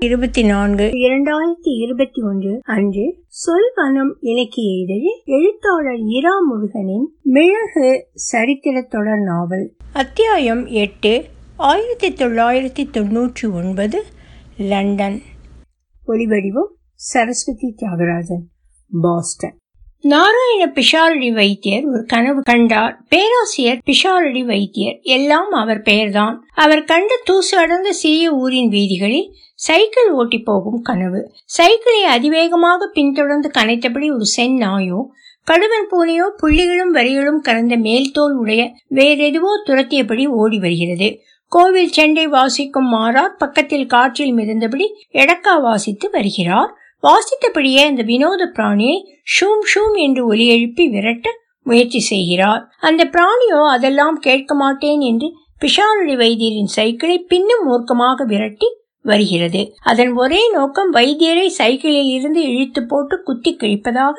இருபத்தி நான்கு. இரண்டாயிரத்தி இருபத்தி ஒன்று அன்று சொல்வனம் இலக்கிய இதழில் எழுத்தாளர் இரா முருகனின் மிளகு சரித்திர தொடர் நாவல். அத்தியாயம் எட்டு ஆயிரத்தி தொள்ளாயிரத்தி தொன்னூற்றி ஒன்பது லண்டன். ஒளிவடிவம் சரஸ்வதி தியாகராஜன் பாஸ்டன். நாராயண பிஷாரடி வைத்தியர் ஒரு கனவு கண்டார். பேராசிரியர் பிஷாரடி வைத்தியர். எல்லாம் அவர் பெயர்தான். அவர் கண்ட தூசு அடர்ந்த சிறிய ஊரின் வீதிகளில் சைக்கிள் ஓட்டி போகும் கனவு. சைக்கிளை அதிவேகமாக பின்தொடர்ந்து கனைத்தபடி ஒரு சென் நாயோ கடுவன் பூனையோ புள்ளிகளும் வரிகளும் கலந்த மேல்தோல் உடைய வேறெதுவோ துரத்தியபடி ஓடி வருகிறது. கோவில் செண்டை வாசிக்கும் மாறார் பக்கத்தில் காற்றில் மிதந்தபடி எடக்கா வாசித்து வருகிறார். வாசித்தபடியே அந்த வினோத பிராணியை ஷூம் ஷூம் என்று ஒலி எழுப்பி விரட்ட முயற்சி செய்கிறார். அந்த பிராணியோ அதெல்லாம் கேட்க மாட்டேன் என்று பிஷாரடி வைத்தியரின் சைக்கிளை பின்னும் மூர்க்கமாக விரட்டி வருகிறது. அதன் ஒரே நோக்கம் வைத்தியரை சைக்கிளில் இருந்து இழுத்து போட்டு குத்தி கிழிப்பதாக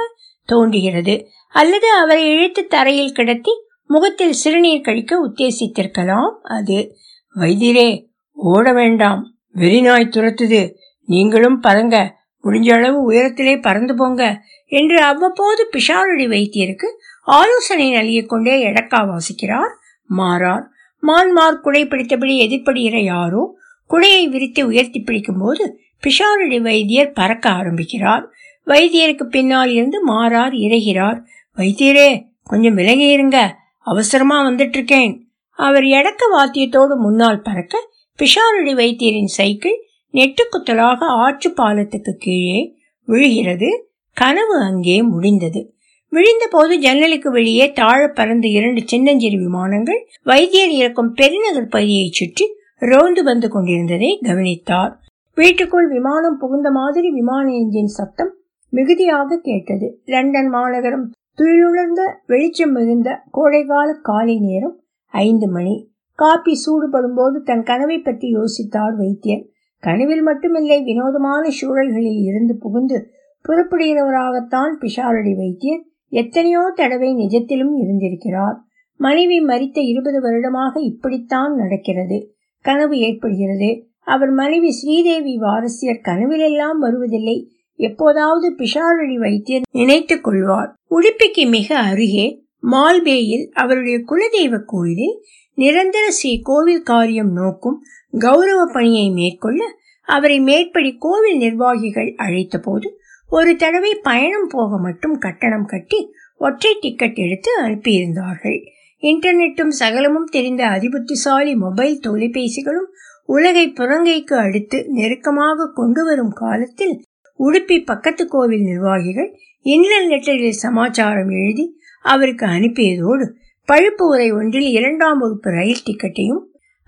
தோன்றுகிறது. அல்லது அவரை இழுத்து தரையில் கிடத்தி முகத்தில் சிறுநீர் கழிக்க உத்தேசித்திருக்கலாம் அது. வைத்தியரே ஓட வேண்டாம். வெறிநாய் துரத்துது. நீங்களும் பறங்க முடிஞ்ச அளவு உயரத்திலே பறந்து போங்க என்று அவ்வப்போது பிஷாரடி வைத்தியருக்கு ஆலோசனை நல்கிக் கொண்டே எடக்கா வாசிக்கிறார் மாறார். மான்மார் குடை பிடித்தபடி எதிர்ப்படுகிற யாரோ குடையை விரித்து உயர்த்தி பிடிக்கும் போது பிஷாரடி வைத்தியர் பறக்க ஆரம்பிக்கிறார். வைத்தியருக்கு பின்னால் இருந்து மாறார் இறைகிறார். வைத்தியரே கொஞ்சம் விலகி இருங்க. அவசரமா வந்துட்டு இருக்கேன் அவர் எடக்க வாத்தியத்தோடு முன்னால் பறக்க பிஷாரடி வைத்தியரின் சைக்கிள் நெட்டுக்குத்தலாக ஆற்று பாலத்துக்கு கீழே விழுகிறது. கனவு அங்கே முடிந்தது. விழுந்த போது ஜன்னலுக்கு வெளியே தாழ பறந்து இரண்டு சின்னஞ்சிறு விமானங்கள் வைத்தியர் இறக்கும் பெருநகர் பகுதியை சுற்றி ரோந்து வந்து கொண்டிருந்ததை கவனித்தார். வீட்டுக்குள் விமானம் புகுந்த மாதிரி விமான எஞ்சின் சத்தம் மிகுதியாக கேட்டது. லண்டன் மாநகரம் துயிலுணர்ந்த வெளிச்சம் மிகுந்த கோடைகால காலை நேரம் ஐந்து மணி. காப்பி சூடுபடும் போது தன் கனவை பற்றி யோசித்தார் வைத்தியர். கனவில் மட்டுமில்லை வினோதமான சூழல்களில் இருந்து புகுந்து புறப்படுகிறவராகத்தான் பிஷாரடி வைத்தியர் எத்தனையோ தடவை நிஜத்திலும் இருந்திருக்கிறார். மனைவி மறித்த இருபது வருடமாக இப்படித்தான் நடக்கிறது. கனவு ஏற்படுகிறது. அவர் மனைவி ஸ்ரீதேவி வாரசியர் கனவிலெல்லாம் வருவதில்லை. எப்போதாவது பிஷாரடி வைத்தியர் நினைத்துக் கொள்வார். உடுப்பிக்கு மிக அருகே மால்பேயில் அவருடைய குலதெய்வ கோயிலில் நிரந்தர ஸ்ரீ கோவில் காரியம் நோக்கும் கௌரவ பணியை மேற்கொள்ள அவரை மேற்படி கோவில் நிர்வாகிகள் அழைத்த போது ஒரு தடவை பயணம் போக மட்டும் கட்டணம் கட்டி ஒற்றை டிக்கெட் எடுத்து அனுப்பியிருந்தார்கள். இன்டர்நெட்டும் சகலமும் தெரிந்த அதிபுத்திசாலி மொபைல் தொலைபேசிகளும் உலகை புறங்கைக்கு அடுத்து நெருக்கமாக கொண்டு வரும் காலத்தில் உடுப்பி பக்கத்து கோவில் நிர்வாகிகள் இன்னல் லெட்டரில் சமாச்சாரம் எழுதி அவருக்கு அனுப்பியதோடு பழுப்பு உரை ஒன்றில் இரண்டாம் வகுப்பு ரயில் டிக்கெட்டையும்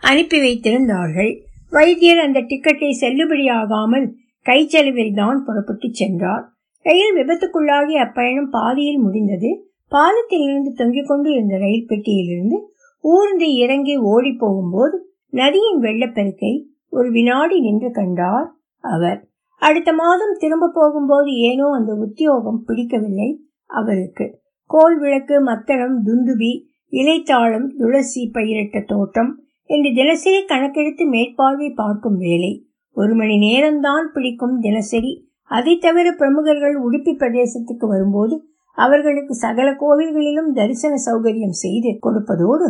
அனுப்பி வைத்திருந்தார்கள். வைத்தியர் அந்த டிக்கெட்டை செல்லுபடியாகாமல் கைச்செலவில் தான் புறப்பட்டு சென்றார். ரயில் விபத்துக்குள்ளாகி அப்பயணம் பாதியில் முடிந்தது. பாலத்தில் இருந்து தொங்கிக் கொண்டு இருந்த ரயில் பெட்டியிலிருந்து ஊர்ந்து இறங்கி ஓடி போகும்போது நதியின் வெள்ளப்பெருக்கை ஒரு வினாடி நின்று கண்டார் அவர். அடுத்த மாதம் திரும்ப போகும்போது ஏனோ அந்த உத்தியோகம் பிடிக்கவில்லை அவருக்கு. கோல் விளக்கு மத்தளம் துந்துபி இலைத்தாளம் துளசி பயிரிட்ட தோட்டம் என்று தினசரி கணக்கெடுத்து மேற்பார்வை பார்க்கும் வேலை. ஒரு மணி நேரம்தான் பிடிக்கும் தினசரி. அதை தவிர பிரமுகர்கள் உடுப்பி பிரதேசத்துக்கு வரும்போது அவர்களுக்கு சகல கோவில்களிலும் தரிசன சௌகரியம் செய்து கொடுப்பதோடு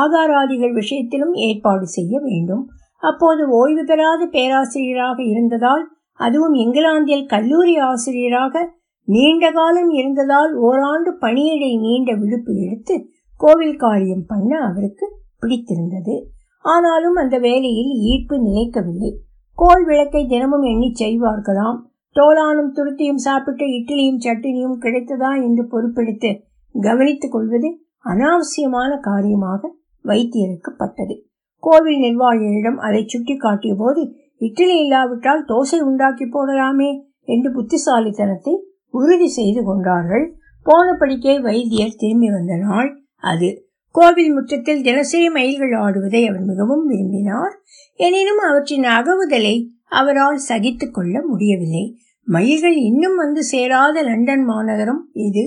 ஆகாராதிகள் விஷயத்திலும் ஏற்பாடு செய்ய வேண்டும். அப்போது ஓய்வு பெறாத பேராசிரியராக இருந்ததால் அதுவும் இங்கிலாந்தில் கல்லூரி ஆசிரியராக நீண்ட காலம் இருந்ததால் ஓராண்டு பணியிடை நீண்ட விடுப்பு எடுத்து கோவில் காரியம் பண்ண அவருக்கு பிடித்திருந்தது. ஆனாலும் அந்த வேலையில் ஈர்ப்பு நிலைக்கவில்லை. கோல் விளக்கை தினமும் எண்ணி செய்வார்களாம். தோலானும் துருத்தியும் சாப்பிட்டு இட்லியும் சட்டினியும் கிடைத்ததா என்று பொறுப்பெடுத்து கவனித்துக் கொள்வது அனாவசியமான காரியமாக வைத்தியருக்கு பட்டது கோவில் நிர்வாகிகளிடம் அதை சுட்டி காட்டிய போது இட்லி இல்லாவிட்டால் தோசை உண்டாக்கி போடலாமே என்று புத்திசாலித்தனத்தை உறுதி செய்து கொண்டார்கள். போனபடிக்கே வைத்தியர் திரும்பி வந்த நாள் அது. கோவில் முற்றத்தில் தினசரி மயில்கள் ஆடுவதை அவர் மிகவும் விரும்பினார். எனினும் அவற்றின் அகவுதலை அவரால் சகித்துக் கொள்ள முடியவில்லை. மயில்கள் இன்னும் வந்து சேராத லண்டன் மாநகரம் இது.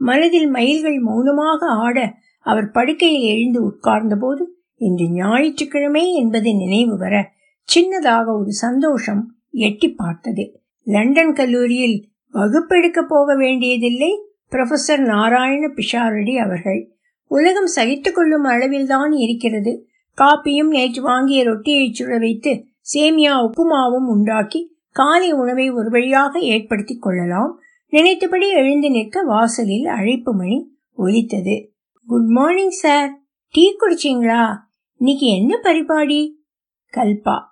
மனதில் மயில்கள் மௌனமாக ஆட அவர் படுக்கையில் எழுந்து உட்கார்ந்தபோது இன்று ஞாயிற்றுக்கிழமை என்பது நினைவு வர சின்னதாக ஒரு சந்தோஷம் எட்டி பார்த்தது. லண்டன் கல்லூரியில் வகுப்பெடுக்க போக வேண்டியதில்லை புரொஃபசர் நாராயண பிஷாரடி அவர்கள். உலகம் சகித்து கொள்ளும் அளவில்தான் இருக்கிறது. காப்பியும் நேற்று வாங்கிய ரொட்டியை சுட வைத்து சேமியா உப்புமாவும் உண்டாக்கி காலை உணவை ஒரு வழியாக ஏற்படுத்தி கொள்ளலாம். நினைத்தபடி எழுந்து நிற்க வாசலில் அழைப்பு மணி ஒலித்தது. குட் மார்னிங் சார் டீ குடிச்சிங்களா? இன்னைக்கு என்ன பரிபாடி? கல்பா.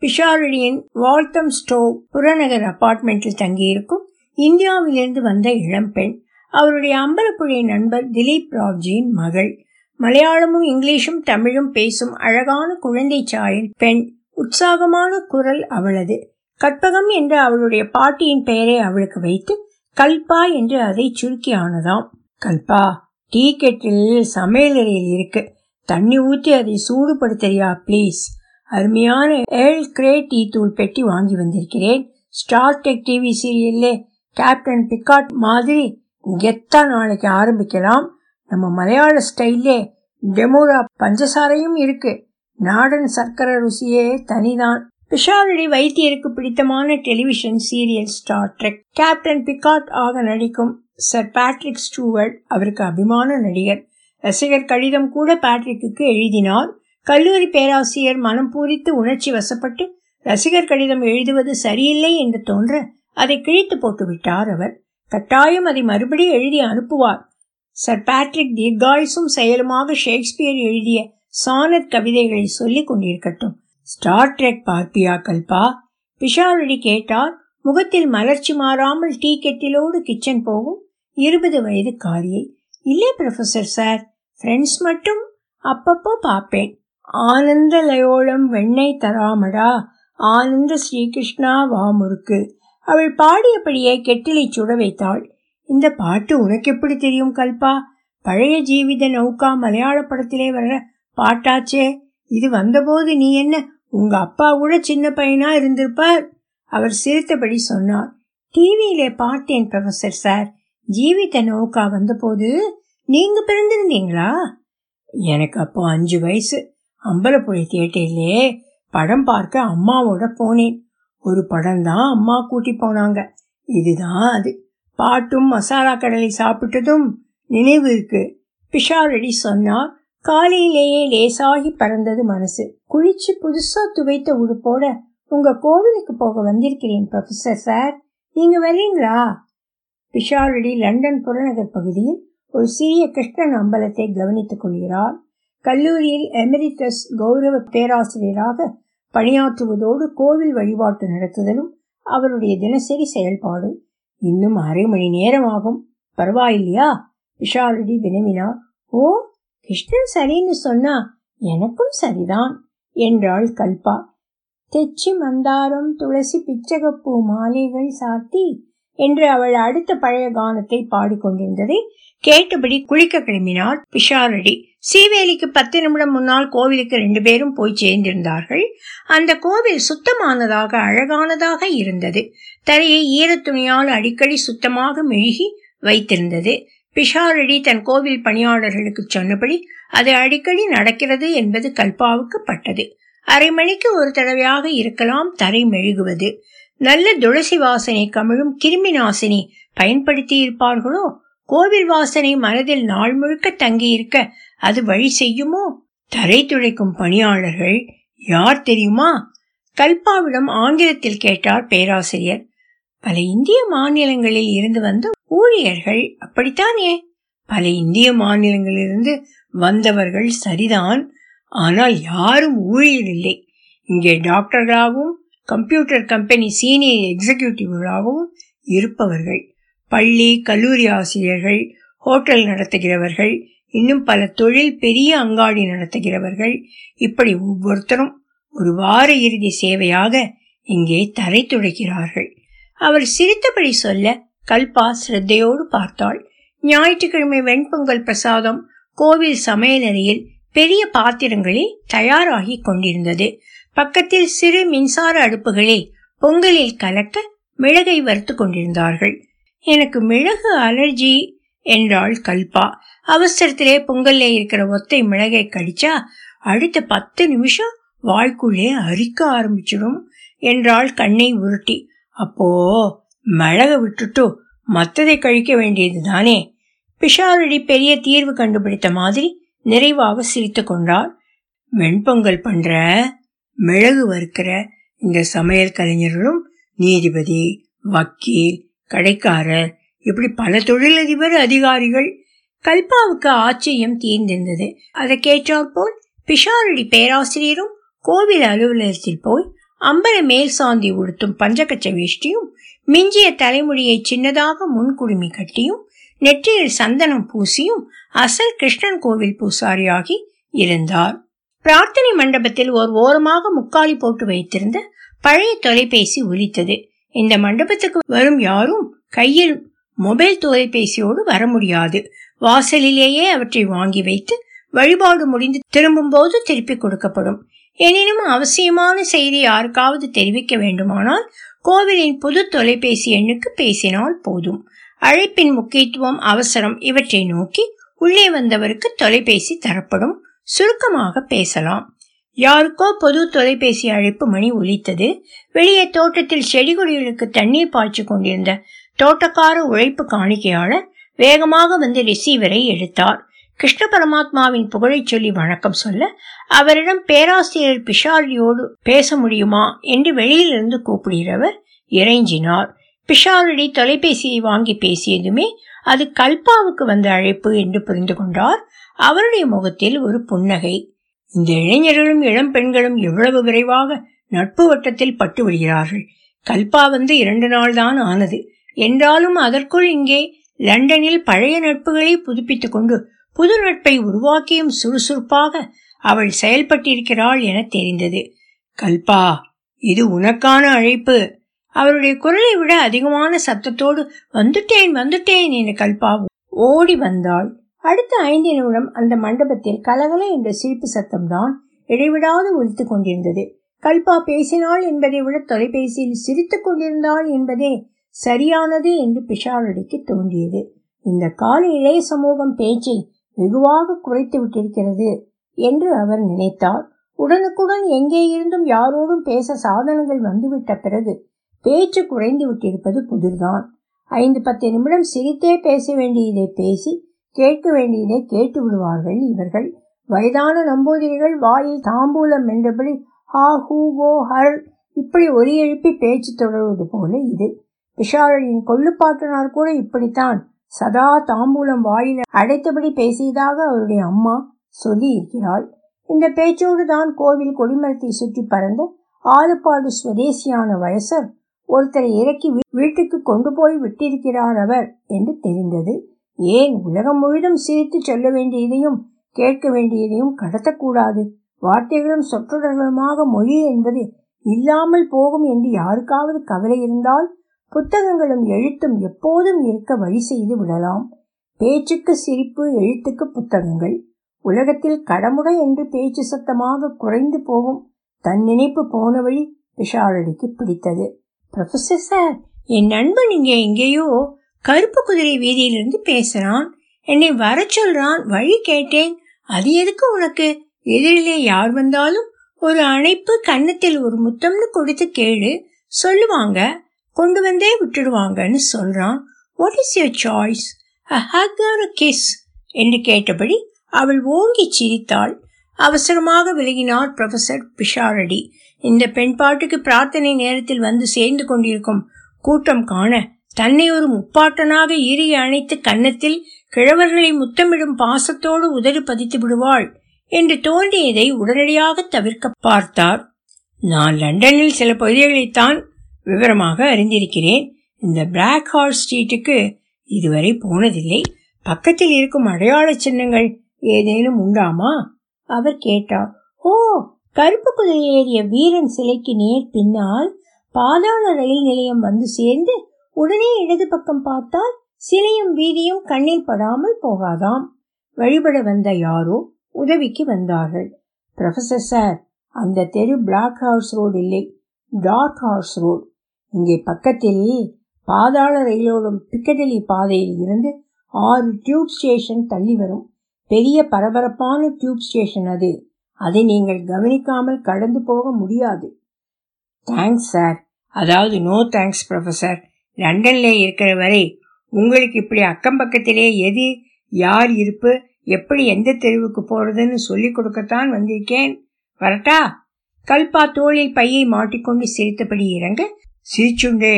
பிஷாரடியின் வால்தம் ஸ்டோவ் புறநகர் அபார்ட்மெண்டில் தங்கியிருக்கும் இந்தியாவிலிருந்து வந்த இளம்பெண் அவருடைய அம்பலப்புழை நண்பர் திலீப் ராவ்ஜியின் மகள். மலையாளமும் இங்கிலீஷும் தமிழும் பேசும் அழகான குழந்தை சாயல் பெண். உற்சாகமான குரல் அவளது. கற்பகம் என்று அவளுடைய பாட்டியின் பெயரை அவளுக்கு வைத்து கல்பா என்று அதை சுருக்கி ஆனதாம். கல்பா டீ கெட்டில் சமையலறையில் இருக்கு. தண்ணி ஊற்றி அதை சூடுபடுத்தறியா ப்ளீஸ் அருமையான ஏழ் கிரே டீ தூள் பெட்டி வாங்கி வந்திருக்கிறேன். ஸ்டார் டெக் டிவி சீரியல்லே கேப்டன் பிக்காட் மாதிரி கெத்தா நாளைக்கு ஆரம்பிக்கலாம்? நம்ம மலையாள ஸ்டைல்லே டெமோரா பஞ்சசாரையும் இருக்கு. நாடன் சர்க்கரை ருசியே தனிதான். பிஷாரடி வைத்தியருக்கு பிடித்தமான television serial Star Trek. Captain Picard ஆக நடிக்கும் சர் பேட்ரிக் ஸ்டூவர்ட் அவருக்கு அபிமான நடிகர். ரசிகர் கடிதம் கூட பேட்ரிக்கு எழுதினார். கல்லூரி பேராசிரியர் மனம் பூரித்து உணர்ச்சி வசப்பட்டு ரசிகர் கடிதம் எழுதுவது சரியில்லை என்று தோன்ற அதை கிழித்து போட்டு விட்டார் அவர். கட்டாயம் அதை மறுபடி எழுதி அனுப்புவார். சர் பேட்ரிக் தீர்காயுசும் செயலுமாக ஷேக்ஸ்பியர் எழுதிய சானத் கவிதைகளை சொல்லிக் கொண்டிருக்கட்டும். ஸ்டார் ட்ரெக் பார்ப்பியா கல்பா? பிஷாரடி கேட்டார் முகத்தில் மலர்ச்சி மாறாமல் டீ கெட்டிலோடு கிச்சன் போகும் இருபது வயது காரியை. இல்லை ப்ரொஃபசர் சார் ஃப்ரெண்ட்ஸ் மட்டும் அப்பப்போ பார்ப்பேன். ஆனந்த லயோளம் வெண்ணெய் தராமடா? ஆனந்த ஸ்ரீகிருஷ்ணா வாமுருக்கு அவள் பாடியபடியே கெட்டிலை சுட வைத்தாள். இந்த பாட்டு உனக்கு எப்படி தெரியும் கல்பா? பழைய ஜீவித நௌகா மலையாள படத்திலே வர்ற பாட்டாச்சே. இது வந்தபோது நீ என்ன உங்க அப்பா கூட சின்ன பையனா இருந்திருப்பார் அவர் சிரித்தபடி சொன்னார். டிவியிலே பார்த்தேன் ப்ரொஃபசர் சார் ஜீவித நோக்கா வந்தபோது நீங்க பிறந்திருந்தீங்களா? எனக்கு அப்போ அஞ்சு வயசு. அம்பலப்புழை தியேட்டர்லே படம் பார்க்க அம்மாவோட போனேன். ஒரு படம் தான் அம்மா கூட்டி போனாங்க. இதுதான் அது. பாட்டும் மசாலா கடலை சாப்பிட்டதும் நினைவு இருக்கு. பிஷாரடி சொன்னார். காலையிலேயே லேசாகி பறந்தது மனசு. குளிச்சு புதுசா துவைத்த உடுப்போட உங்க கோவிலுக்கு போக வந்திருக்கிறேன் ப்ரொஃபசர் சார் நீங்க வர்றீங்களா பிஷாரடி லண்டன் புறநகர் பகுதியில் ஒரு சிறிய கிருஷ்ணன் அம்பலத்தை கவனித்துக் கொள்கிறார். கல்லூரியில் எமெரிட்டஸ் கௌரவ பேராசிரியராக பணியாற்றுவதோடு கோவில் வழிபாட்டு நடத்துதலும் அவருடைய தினசரி செயல்பாடு. இன்னும் அரை மணி நேரம் ஆகும் பரவாயில்லையா? விஷாலடி வினவினார். ஓ கிருஷ்ணன் சரின்னு சொன்னா எனக்கும் சரிதான் என்றாள் கல்பா. தெச்சி மந்தாரம் துளசி பிச்சகப்பூ மாலைகள் சாத்தி என்று அவள் அடுத்த பழைய கானத்தை பாடிக்கொண்டிருந்ததை கேட்டபடி குளிக்க கிளம்பினார் பிஷாரடி. சீவேலிக்கு பத்து நிமிடம் முன்னால் கோவிலுக்கு ரெண்டு பேரும் போய் சேர்ந்திருந்தார்கள். அந்த கோவில் சுத்தமானதாக அழகானதாக இருந்தது. தரையை ஈரத்துணியால் அடிக்கடி சுத்தமாக மெழுகி வைத்திருந்தது. பிஷாரடி தன் கோவில் பணியாளர்களுக்கு சொன்னபடி அது அடிக்கடி நடக்கிறது என்பது கல்பாவுக்கு பட்டது அரை மணிக்கு ஒரு தடவையாக இருக்கலாம் தரை மெழுகுவது. நல்ல துளசி வாசனை கமிழும் கிருமி நாசினி பயன்படுத்தி இருப்பார்களோ கோவில் வாசனை மனதில் நாள் முழுக்க தங்கியிருக்க அது வழி செய்யுமோ? தரை துடைக்கும் பணியாளர்கள் யார் தெரியுமா? கல்பாவிடம் ஆங்கிலத்தில் கேட்டார் பேராசிரியர். பல இந்திய மாநிலங்களில் இருந்து வந்த ஊழியர்கள் அப்படித்தானே? பல இந்திய மாநிலங்களிலிருந்து வந்தவர்கள் சரிதான். ஆனால் யாரும் ஊழியர் இல்லை. இங்கே டாக்டர்களாகவும் கம்ப்யூட்டர் கம்பெனி சீனியர் எக்ஸிகியூட்டிவ்களாகவும் இருப்பவர்கள். பள்ளி கல்லூரி ஆசிரியர்கள் ஹோட்டல் நடத்துகிறவர்கள் இன்னும் பல தொழில் பெரிய அங்காடி நடத்துகிறவர்கள். இப்படி ஒவ்வொருத்தரும் ஒரு வார இறுதி சேவையாக இங்கே தரை துடைக்கிறார்கள். அவர் சிரித்தபடி சொல்ல கல்பா சிரத்தையோடு பார்த்தாள். ஞாயிற்றுக்கிழமை வெண்பொங்கல் பிரசாதம் கோவில் சமையலறையில் பெரிய பாத்திரங்களில் தயாராகி கொண்டிருந்தது. பக்கத்தில் சிறு மின்சார அடுப்புகளில் பொங்கலில் கலக்க மிளகை வறுத்து கொண்டிருந்தார்கள். எனக்கு மிளகு அலர்ஜி என்றாள் கல்பா. அவசரத்திலே பொங்கல்ல இருக்கிற ஒத்தை மிளகை கடிச்சா அடுத்த பத்து நிமிஷம் வாய்க்குள்ளே அரிக்க ஆரம்பிச்சிடும் என்றாள் கண்ணை உருட்டி. அப்போ மிளக விட்டுட்டு மத்ததை கழிக்க வேண்டியது தானே? பிஷாரடி பெரிய தீர்வு கண்டுபிடித்த மாதிரி நிறைவாக சிரித்து கொண்டார் வெண்பொங்கல் பண்ற? மிளகு வறுக்கிற? இந்த சமையல் கலைஞர்களும் நீதிபதி வக்கீல் கடைக்காரர் இப்படி பல தொழிலதிபர் அதிகாரிகள் கல்பாவுக்கு ஆச்சரியம் தீர்ந்திருந்தது. அதை கேட்டாற்போல் பிஷாரடி பேராசிரியரும் கோவில் அலுவலகத்தில் போய் அம்பர மேல் சாந்தி உடுத்தும் பஞ்சகச்ச வேஷ்டியும் மிஞ்சிய தலைமுடியை சின்னதாக முன்குடுமி கட்டியும் நெற்றியில் சந்தனம் பூசியும் அசல் கிருஷ்ணன் கோவில் பூசாரியாகி இருந்தார். பிரார்த்தனை மண்டபத்தில் ஒரு ஓரமாக முக்காலி போட்டு வைத்திருந்த பழைய தொலைபேசி ஒலித்தது. இந்த மண்டபத்துக்கு வரும் யாரும் கையில் மொபைல் தொலைபேசியோடு வர முடியாது. வாசலிலேயே அவற்றை வாங்கி வைத்து வழிபாடு முடிந்து திரும்பும் போது திருப்பி கொடுக்கப்படும். எனினும் அவசியமான செய்தி யாருக்காவது தெரிவிக்க வேண்டுமானால் கோவிலின் பொது தொலைபேசி எண்ணுக்கு பேசினால் போதும். அழைப்பின் முக்கியத்துவம் அவசரம் இவற்றை நோக்கி உள்ளே வந்தவருக்கு தொலைபேசி தரப்படும். சுருக்கமாக பேசலாம். யாருக்கோ பொது தொலைபேசி அழைப்பு மணி ஒலித்தது. வெளியே தோட்டத்தில் செடி கொடிகளுக்கு தண்ணீர் பாய்ச்சி கொண்டிருந்த தோட்டக்கார உழைப்பு காணிக்கையாளர் வேகமாக வந்து ரிசீவரை எடுத்தார். கிருஷ்ண பரமாத்மாவின் புகழைச் சொல்லி வணக்கம் சொல்ல அவரிடம் பேராசிரியர் பிஷாரியோடு பேச முடியுமா என்று வெளியிலிருந்து கூப்பிடுகிறவர் இறைஞ்சினார். பிஷாரடி தொலைபேசியை வாங்கி பேசியதுமே அது கல்பாவுக்கு வந்த அழைப்பு என்று புரிந்து கொண்டார். அவருடைய முகத்தில் ஒரு புன்னகை. இந்த இளைஞர்களும் இளம் பெண்களும் எவ்வளவு விரைவாக நட்பு வட்டத்தில் பட்டு விடுகிறார்கள். கல்பா வந்து இரண்டு நாள் தான் ஆனது. என்றாலும் அதற்குள் இங்கே லண்டனில் பழைய நட்புகளை புதுப்பித்துக் கொண்டு புது நட்பை உருவாக்கியும் சுறுசுறுப்பாக அவள் செயல்பட்டிருக்கிறாள் என தெரிந்தது. கல்பா இது உனக்கான அழைப்பு. அவருடைய குரலை விட அதிகமான சத்தத்தோடு வந்துட்டேன் வந்துட்டேன் என கல்பா ஓடி வந்தாள். அடுத்த ஐந்து நிமிடம் அந்த மண்டபத்தில் கலகல என்ற சிரிப்பு சத்தம்தான் இடைவிடாது ஒலித்துக் கொண்டிருந்தது. கல்பா பேசினாள் என்பதை விட தொலைபேசியில் சிரித்துக் கொண்டிருந்தாள் என்பதே சரியானது என்று பிஷாரடிக்கு தோன்றியது. இந்த கால இளைய சமூகம் பேச்சை வெகுவாக குறைத்து விட்டிருக்கிறது என்று அவர் நினைத்தார். உடனுக்குடன் எங்கே இருந்தும் யாரோடும் பேச சாதனங்கள் வந்துவிட்ட பிறகு பேச்சு குறைந்து விட்டிருப்பது புதிர்தான். ஐந்து பத்து நிமிடம் சிரித்தே பேச வேண்டியதை பேசி கேட்க வேண்டியதை கேட்டு விடுவார்கள் இவர்கள். வயதான நம்பூதிரிகள் வாயில் தாம்பூலம் என்றபடி ஹா ஹூ கோ ஹர் இப்படி ஒலி எழுப்பி பேச்சு தொடர்வது போல இது. விஷாலின் கொள்ளுப்பாட்டனார் கூட இப்படித்தான். சதா தாம்பூலம் வாயில் அடைத்தபடி பேசியதாக அவருடைய அம்மா சொல்லி இருக்கிறாள் இந்த பேச்சோடு தான் கோவில் கொடிமரத்தை சுற்றி பறந்த ஆலுப்பாடு சுவதேசியான வயசர் ஒருத்தரை இறக்கி வீட்டுக்கு கொண்டு போய் விட்டிருக்கிறார் அவர் என்று தெரிந்தது. ஏன் உலகம் முழுதும் சிரித்து சொல்ல வேண்டியதையும் கேட்க வேண்டியதையும் கடத்தக்கூடாது. வார்த்தைகளும் சொற்றொடர்களுமாக மொழி என்பது இல்லாமல் போகும் என்று யாருக்காவது கவலை இருந்தால் புத்தகங்களும் எழுத்தும் எப்போதும் இருக்க வழி செய்து விடலாம். பேச்சுக்கு சிரிப்பு எழுத்துக்கு புத்தகங்கள். உலகத்தில் கடமுடை என்று பேச்சு சத்தமாக குறைந்து போகும் தன் நினைப்பு போன வழி விஷாலடிக்கு பிடித்தது. ப்ரொஃபசர் சார் என் நண்பன் இங்கே எங்கேயோ கருப்பு குதிரை வீதியிலிருந்து பேசுறான். என்னை வர சொல்றான் வழி கேட்டேன். அது எதுக்கு உனக்கு? எதிரிலே யார் வந்தாலும் ஒரு அணைப்பு கன்னத்தில் ஒரு முத்தம்னு கொடுத்து கேளு. சொல்லுவாங்க. கொண்டு வந்தே விட்டுடுவாங்கன்னு சொல்றான். What is your choice a hug or a kiss என்று கேட்டபடி அவள் ஓங்கி சிரித்தாள். அவசரமாக விலகினார் ப்ரொஃபசர் பிஷாரடி. இந்த பெண்பாட்டுக்கு பிரார்த்தனை நேரத்தில் வந்து சேர்ந்து கொண்டிருக்கும் கூட்டம் காண தன்னை ஒரு முப்பாட்டனாக இறுகி அணைத்து கன்னத்தில் கிழவர்களை முத்தமிடும் பாசத்தோடு உதறி பதித்து விடுவாள் என்று தோன்றியதை உடனடியாக தவிர்க்க பார்த்தார். நான் லண்டனில் சில பகுதிகளைத்தான் விவரமாக அறிந்திருக்கிறேன். இந்த பிளாக் ஹார்ஸ் ஸ்ட்ரீட்டுக்கு இதுவரை போனதில்லை. பக்கத்தில் இருக்கும் அடையாள சின்னங்கள் ஏதேனும் உண்டாமா? அவர் கேட்டார். ஓ கருப்பு குதிரை ஏறிய வீரன் சிலைக்கு நேர் பின்னால் பாதாள ரயில் நிலையம் வந்து சேர்ந்து உடனே இடது பக்கம் பார்த்தால் சிலையும் வீதியும் கண்ணில் படாமல் போகாதாம். வழிபட வந்த யாரோ உதவிக்கு வந்தார்கள். ப்ரொஃபசர் சார் அந்த தெரு பிளாக் ஹவுஸ் ரோடு இல்லை. டார்க் ஹார்ஸ் ரோடு இங்கே பக்கத்தில் பாதாள ரயிலோடும் பிக்கடலி பாதையில் இருந்து ஆறு டியூப் ஸ்டேஷன் தள்ளி வரும். பெரிய பரபரப்பான டியூப் ஸ்டேஷன் அது. அதை நீங்கள் கவனிக்காமல் கடந்து போக முடியாது. தேங்க்ஸ் சார் அதாவது நோ தேங்க்ஸ் ப்ரொஃபசர் லண்டனில் இருக்கிற வரை உங்களுக்கு இப்படி அக்கம் பக்கத்திலே எது யார் இருப்பு எப்படி எந்த தெருவுக்கு போறதுன்னு சொல்லிக் கொடுக்கத்தான் வந்திருக்கேன். வரட்டா? கல்பா தோளில் பையை மாட்டிக்கொண்டு சிரித்தபடி இறங்க சிரிச்சுண்டே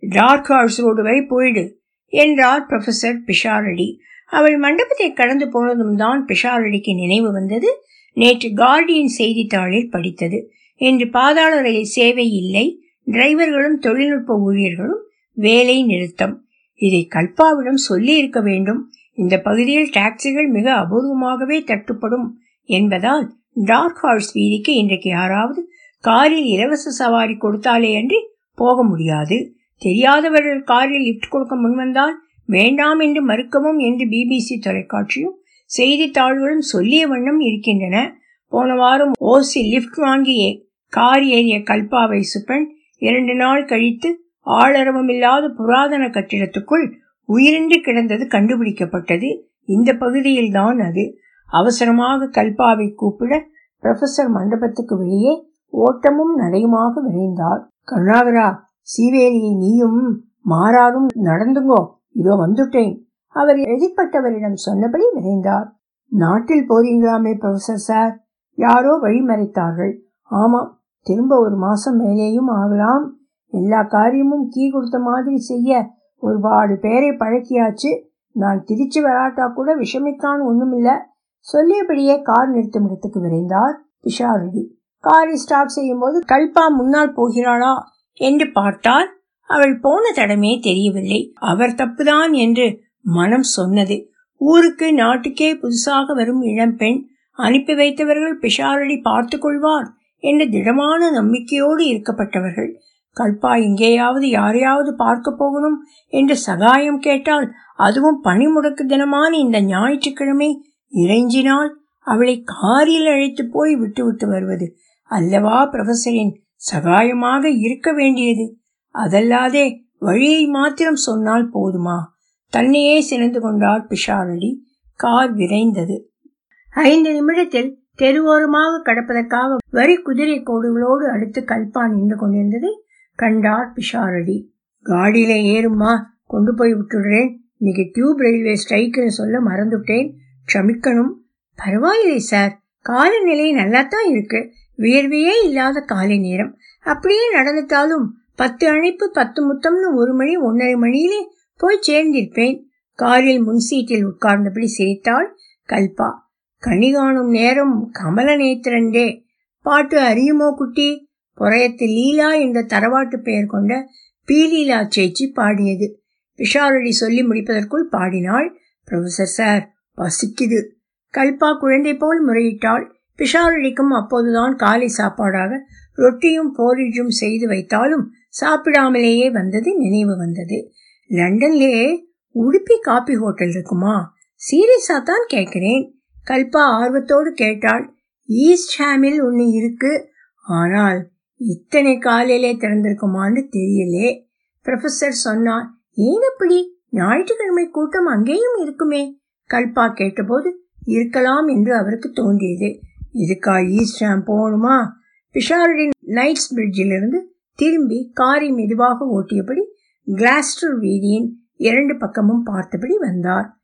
டார்க் ஹார்ஸ் ரோடுவை போயிடு என்றார் ப்ரொஃபசர் பிஷாரடி. அவள் மண்டபத்தை கடந்து போனதும் தான் பிஷாரடிக்கு நினைவு வந்தது. நேற்று கார்டியன் செய்தித்தாளில் படித்தது. இன்று பாதாள ரயில் சேவை இல்லை. டிரைவர்களும் தொழில்நுட்ப ஊழியர்களும் வேலை நிறுத்தம். இதை கல்பாவிடம் சொல்லி இருக்க வேண்டும். இந்த பகுதியில் டாக்ஸிகள் மிக அபூர்வமாகவே தட்டுப்படும் என்பதால் டார்க் ஹார்ஸ் வீதிக்கு இன்றைக்கு யாராவது காரில் இலவச சவாரி கொடுத்தாலே அன்றி போக முடியாது. தெரியாதவர்கள் காரில் லிப்ட் கொடுக்க முன்வந்தால் வேண்டாம் என்று மறுக்கவும் என்று பிபிசி தொலைக்காட்சியும் செய்தித்தாள்களும் சொல்லிய வண்ணம் இருக்கின்றன. போன வாரம் ஓசி லிப்ட் வாங்கிய கார் ஏறிய கல்பாவை சுப்பன் இரண்டு நாள் கழித்து ஆளரவமில்லாத புராதன கட்டிடத்துக்குள் உயிரின்றி கிடந்தது கண்டுபிடிக்கப்பட்டது. இந்த பகுதியில் தான் அது. அவசரமாக கல்பாவை கூப்பிட ப்ரொஃபசர் மண்டபத்துக்கு வெளியே ஓட்டமும் நடையுமாக விரைந்தார். கருணாகரா சீவேலியை நீயும் மாறாரும் நடந்துங்கோ. இதோ வந்துட்டேன். அவர் எதிர்பட்டவரிடம் சொன்னபடி விரைந்தார். நாட்டில் போறீங்களாமே ப்ரொஃபசர் சார் யாரோ வழிமறைத்தார்கள் ஆமாம் திரும்ப ஒரு மாசம் மேலேயும் ஆகலாம். எல்லா காரியமும் கீ கொடுத்த மாதிரி செய்ய ஒருபாடு பேரை பழக்கியாச்சு. நான் திருச்சி வராட்டா கூட விஷமிக்கான்னு ஒண்ணுமில்ல. சொல்லியபடியே கார் நிறுத்தும் இடத்துக்கு விரைந்தார். பிஷாரடி. காரை ஸ்டார்ட் செய்யும் போது கல்பா முன்னால் போகிறாளா என்று பார்த்தால் அவள் போன தடமே தெரியவில்லை. அவர் தப்புதான் என்று மனம் சொன்னது. ஊருக்கு நாட்டுக்கே புதுசாக வரும் இளம்பெண் அனுப்பி வைத்தவர்கள் பிஷாரடி பார்த்து கொள்வார் என்ற திடமான நம்பிக்கையோடு இருக்கப்பட்டவர்கள். கல்பா எங்கேயாவது யாரையாவது பார்க்க போகணும் என்று சகாயம் கேட்டால் அதுவும் பணிமுடக்கு தினமான இந்த ஞாயிற்றுக்கிழமை இறைஞ்சினால் அவளை காரில் அழைத்து போய் விட்டு விட்டு வருவது அல்லவா ப்ரொஃபஸரின் சகாயமாக இருக்க வேண்டியது. அதல்லாதே வழியை மாத்திரம் சொன்னால் போதுமா? தன்னையே சினந்து கொண்டார் பிஷாரடி. கார் விரைந்தது. ஐந்து நிமிடத்தில் தெருவோரமாக கடப்பதற்காக வரி குதிரை கோடுகளோடு அடுத்து கல்பா நின்று கொண்டிருந்ததை கண்டார் பிஷாரடி. காடியில ஏறுமா கொண்டு போய் விட்டுடுறேன். இன்னைக்கு டியூப் ரயில்வே ஸ்ட்ரைக்குன்னு சொல்ல மறந்துட்டேன். க்ஷமிக்கணும். பரவாயில்லை சார். காலநிலை நல்லா தான் இருக்கு. வியர்வையே இல்லாத காலை நேரம். அப்படியே நடந்துட்டாலும் பத்து அழைப்பு பத்து முத்தம்னு ஒரு மணி ஒன்றரை மணியிலே போய் சேர்ந்திருப்பேன். காரில் முன் சீட்டில் உட்கார்ந்தபடி சிரித்தாள் கல்பா. கனி காணும் நேரம் கமல நேத்திரண்டே. பாட்டு அறியுமோ குட்டி? புறையத்து லீலா என்ற தரவாட்டு பெயர் கொண்ட பீலீலா சேச்சி பாடியது. பிஷாரடி சொல்லி முடிப்பதற்குள் பாடினாள் ப்ரொஃபசர் சார் பசிக்குது. கல்பா குழந்தை போல் முறையிட்டாள். பிஷாரடிக்கும் அப்போதுதான் காலை சாப்பாடாக ரொட்டியும் போரிஜும் செய்து வைத்தாலும் சாப்பிடாமலேயே வந்தது நினைவு வந்தது. லண்டன்லேயே உடுப்பி காபி ஹோட்டல் இருக்குமா? சீரியஸா தான் கேட்கிறேன். கல்பா ஆர்வத்தோடு கேட்டாள். ஈஸ்ட் ஹாமில் ஒன்று இருக்கு. ஆனால் இத்தனை காலையிலே திறந்திருக்குமான்னு தெரியலே. ப்ரொஃபசர் சொன்னார் ஏன் அப்படி? ஞாயிற்றுக்கிழமை கூட்டம் அங்கேயும் இருக்குமே. கல்பா கேட்டபோது இருக்கலாம் என்று அவருக்கு தோன்றியது. இதுக்கா ஈஸ்ட் போகணுமா? பிஷாரடின் நைட்ஸ் பிரிட்ஜிலிருந்து திரும்பி காரை மெதுவாக ஓட்டியபடி கிளாஸ்டர் வீதியின் இரண்டு பக்கமும் பார்த்தபடி வந்தார்.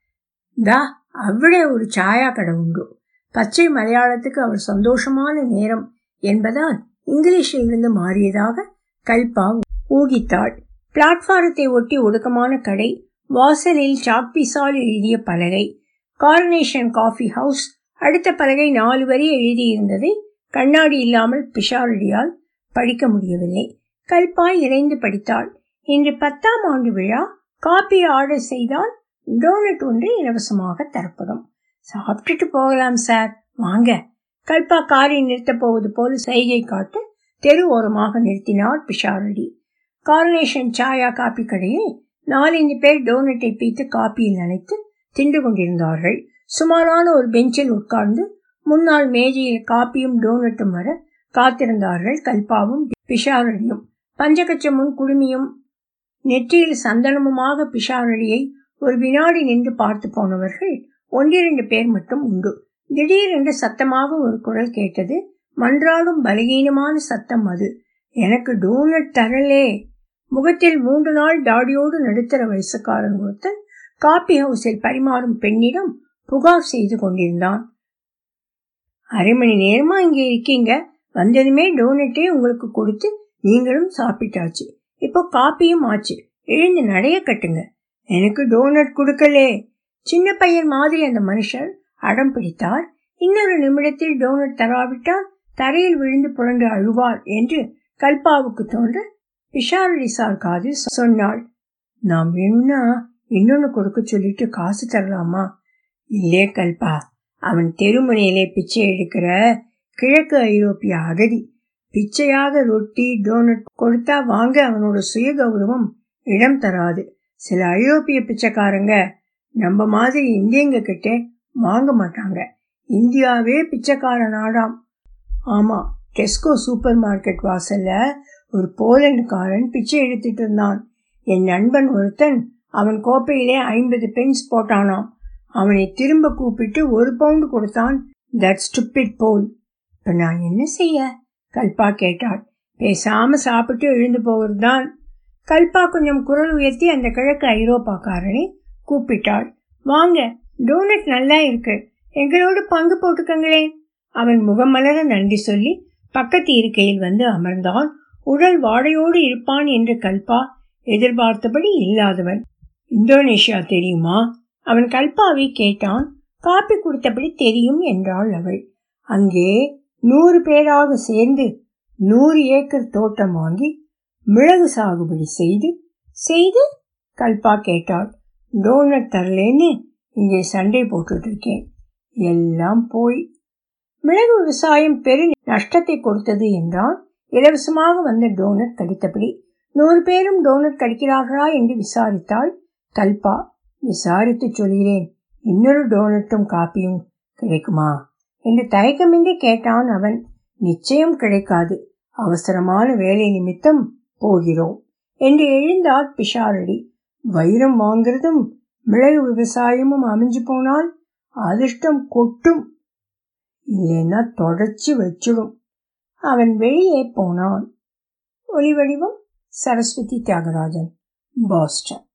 தா அவ்விட ஒரு சாயா கடை உண்டு. பச்சை மலையாளத்துக்கு அவர் சந்தோஷமான நேரம் என்பதால் இங்கிலீஷிலிருந்து மாறியதாக கல்பா ஊகித்தாள். பிளாட்ஃபாரத்தை ஒட்டி ஒடுக்கமான கடை வாசலில் சாக்பீஸால் எழுதிய பலகை கார்னேஷன் காஃபி ஹவுஸ் அடுத்த பலகை நாலு வரி எழுதியிருந்ததை கண்ணாடி இல்லாமல் பிஷாரடியால் படிக்க முடியவில்லை. கல்பாய் இறைந்து படித்தாள். இன்று பத்தாம் ஆண்டு விழா. காப்பி ஆர்டர் செய்தால் டோனட் ஒன்று இலவசமாக தரப்படும். சாப்பிட்டுட்டு போகலாம் சார். வாங்க. கல்பா காரை நிறுத்தப் போவது போல செய்கை காட்டு தெரு ஓரமாக நிறுத்தினார் பிஷாரடி. கார்னேஷன் சாயா காப்பி கடையில் நாலஞ்சு பேர் டோனட்டை பீத்து காப்பியில் நினைத்து தின்று கொண்டிருந்தார்கள். சுமாரான ஒரு பெஞ்சில் உட்கார்ந்து முன்னால் மேஜையில் காப்பியும் டோனட்டும் வர காத்திருந்தார்கள் கல்பாவும் பிஷாரடியும். பஞ்சகச்சமும் குடுமியும் நெற்றியில் சந்தனமுமாக பிஷாரடியை ஒரு வினாடி நின்று பார்த்து போனவர்கள் ஒன்றிரண்டு பேர் மட்டும் உண்டு. திடீரென்று சத்தமாக ஒரு குரல் கேட்டது மன்றாடும் பலகீனமான சத்தம் அது. எனக்கு டோனட் தரலே. முகத்தில் மூன்று நாள் தாடியோடு நடுத்தர வயசுக்காரன் ஒருத்தன் காபி ஹவுஸில் பரிமாறும் பெண்ணிடம் புகார் செய்து கொண்டிருந்தான். அரை மணி நேரமா இங்கே இருக்கீங்க. வந்ததுமே டோனட்டே உங்களுக்கு கொடுத்து நீங்களும் சாப்பிட்டாச்சு. இப்போ காப்பியும் ஆச்சு. எழுந்து நடைய கட்டுங்க. எனக்கு டோனட் கொடுக்கலே. சின்ன பையன் மாதிரி அந்த மனுஷர் அடம் பிடித்தார். இன்னொரு நிமிடத்தில் டோனட் தராவிட்டால் தரையில் விழுந்து புரண்டு அழுவார் என்று கல்பாவுக்கு தோன்ற பிஷாரடி சார் காது சொன்னாள். நாம் வேணும்னா இன்னொன்னு கொடுக்க சொல்லிட்டு காசு தரலாமா? இல்லே கல்பா. அவன் தெருமுனையிலே பிச்சை எடுக்கிற கிழக்கு ஐரோப்பிய அகதி. பிச்சையாக ரொட்டி டோனட் கொடுத்தா வாங்க அவனோட சுய கௌரவம் இடம் தராது. சில ஐரோப்பிய பிச்சைக்காரங்க நம்ம மாதிரி இந்தியங்க கிட்ட வாங்க மாட்டாங்க. இந்தியாவே பிச்சைக்கார நாடாம் ஆமா டெஸ்கோ சூப்பர் மார்க்கெட் வாசல்ல ஒரு போலண்டுக்காரன் பிச்சை எடுத்துட்டு இருந்தான். என் நண்பன் ஒருத்தன் அவன் கோப்பையிலே ஐம்பது பென்ஸ் போட்டானாம். அவனை திரும்ப கூப்பிட்டு ஒரு பவுண்டு கொடுத்தான். தட் ஸ்டுப்பிட் போல் இப்ப நான் என்ன செய்ய? கல்பா கேட்டாள். பேசாம சாப்பிட்டு எழுந்து போவதுதான். கல்பா கொஞ்சம் குரல் உயர்த்தி அந்த கிழக்கு ஐரோப்பாக்காரனை கூப்பிட்டாள். வாங்க டோனட் நல்லா இருக்கு. எங்களோடு பங்கு போட்டுக்கங்களே அவன் முகமலர நன்றி சொல்லி பக்கத்து இருக்கையில் வந்து அமர்ந்தான். உடல் வாடையோடு இருப்பான் என்று கல்பா எதிர்பார்த்தபடி இல்லாதவன். இந்தோனேஷியா தெரியுமா? அவன் கல்பாவை கேட்டான் காப்பி கொடுத்தபடி தெரியும் என்றாள் அவள். அங்கே நூறு பேராக சேர்ந்து நூறு ஏக்கர் தோட்டம் வாங்கி மிளகு சாகுபடி செய்து செய்து? கல்பா கேட்டாள். டோனட் தரலேன்னு இங்கே சண்டை போட்டுட்டு இருக்கேன் எல்லாம் போய் மிளகு விவசாயம் பெரு நஷ்டத்தை கொடுத்தது என்றால் இலவசமாக வந்த டோனட் கடித்தபடி நூறு பேரும் டோனட் கடிக்கிறார்களா? என்று விசாரித்தாள் கல்பா. விசாரித்து சொல்கிறேன். இன்னொரு டோனட்டும் காப்பியும் கிடைக்குமா? என்று தயக்கமின்றி கேட்டான் அவன். நிச்சயம் கிடைக்காது. அவசரமான வேலை நிமித்தம் போகிறோம் என்று எழுந்தார் பிஷாரடி. வைரம் வாங்குறதும் மிளகு விவசாயமும் அமைஞ்சு போனால் அதிர்ஷ்டம் கொட்டும். இல்லைன்னா தொடர்ச்சி வச்சிடும். அவன் வெளியே போனான். ஒளிவடிவம் சரஸ்வதி தியாகராஜன் பாஸ்டன்.